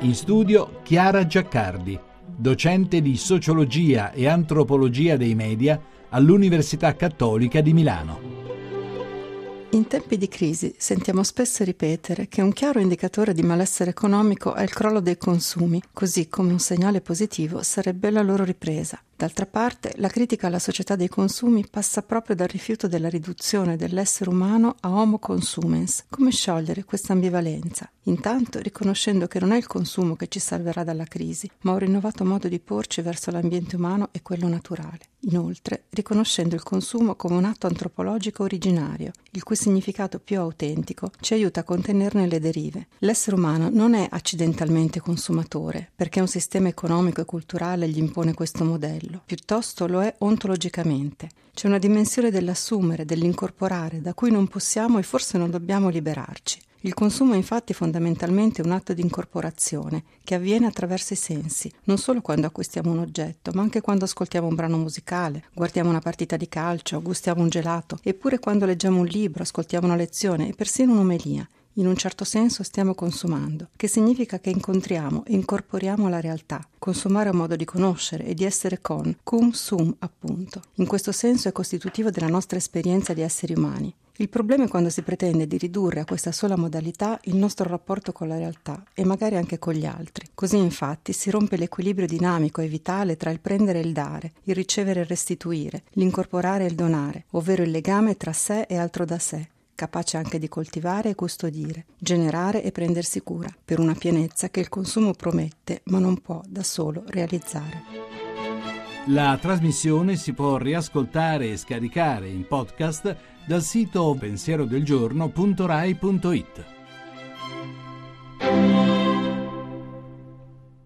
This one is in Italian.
In studio Chiara Giaccardi, docente di sociologia e antropologia dei media all'Università Cattolica di Milano. In tempi di crisi sentiamo spesso ripetere che un chiaro indicatore di malessere economico è il crollo dei consumi, così come un segnale positivo sarebbe la loro ripresa. D'altra parte, la critica alla società dei consumi passa proprio dal rifiuto della riduzione dell'essere umano a homo consumens. Come sciogliere questa ambivalenza? Intanto riconoscendo che non è il consumo che ci salverà dalla crisi, ma un rinnovato modo di porci verso l'ambiente umano e quello naturale. Inoltre, riconoscendo il consumo come un atto antropologico originario, il cui significato più autentico ci aiuta a contenerne le derive. L'essere umano non è accidentalmente consumatore, perché un sistema economico e culturale gli impone questo modello, piuttosto lo è ontologicamente. C'è una dimensione dell'assumere, dell'incorporare, da cui non possiamo e forse non dobbiamo liberarci. Il consumo è infatti fondamentalmente un atto di incorporazione che avviene attraverso i sensi, non solo quando acquistiamo un oggetto, ma anche quando ascoltiamo un brano musicale, guardiamo una partita di calcio, gustiamo un gelato, eppure quando leggiamo un libro, ascoltiamo una lezione e persino un'omelia. In un certo senso stiamo consumando, che significa che incontriamo e incorporiamo la realtà. Consumare è un modo di conoscere e di essere con, cum sum appunto. In questo senso è costitutivo della nostra esperienza di esseri umani. Il problema è quando si pretende di ridurre a questa sola modalità il nostro rapporto con la realtà e magari anche con gli altri. Così infatti si rompe l'equilibrio dinamico e vitale tra il prendere e il dare, il ricevere e il restituire, l'incorporare e il donare, ovvero il legame tra sé e altro da sé, capace anche di coltivare e custodire, generare e prendersi cura, per una pienezza che il consumo promette ma non può da solo realizzare. La trasmissione si può riascoltare e scaricare in podcast dal sito pensierodelgiorno.rai.it.